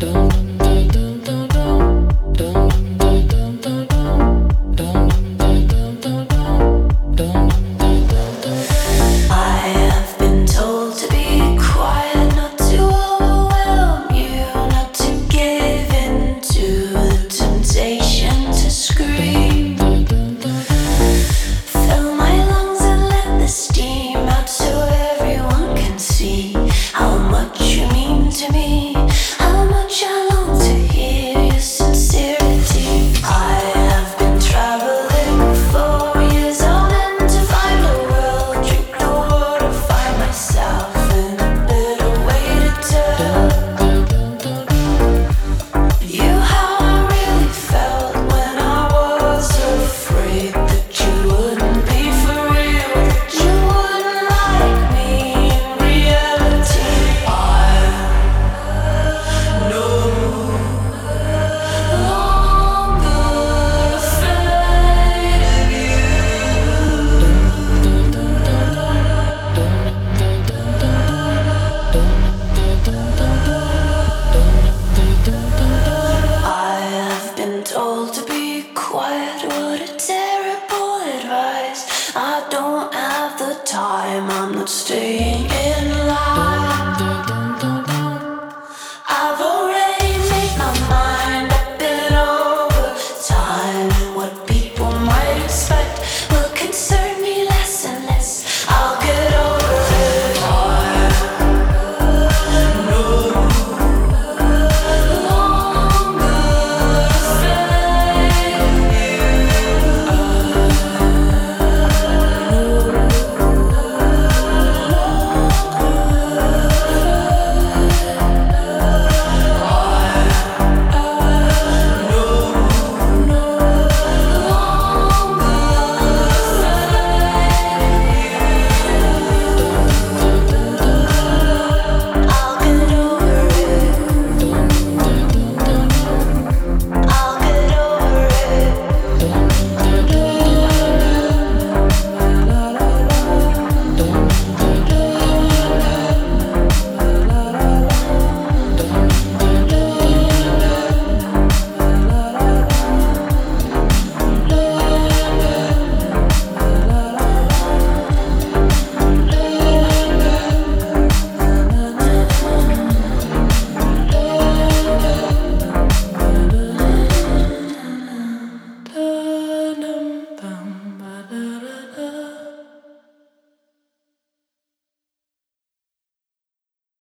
dun I don't have the time, I'm not staying.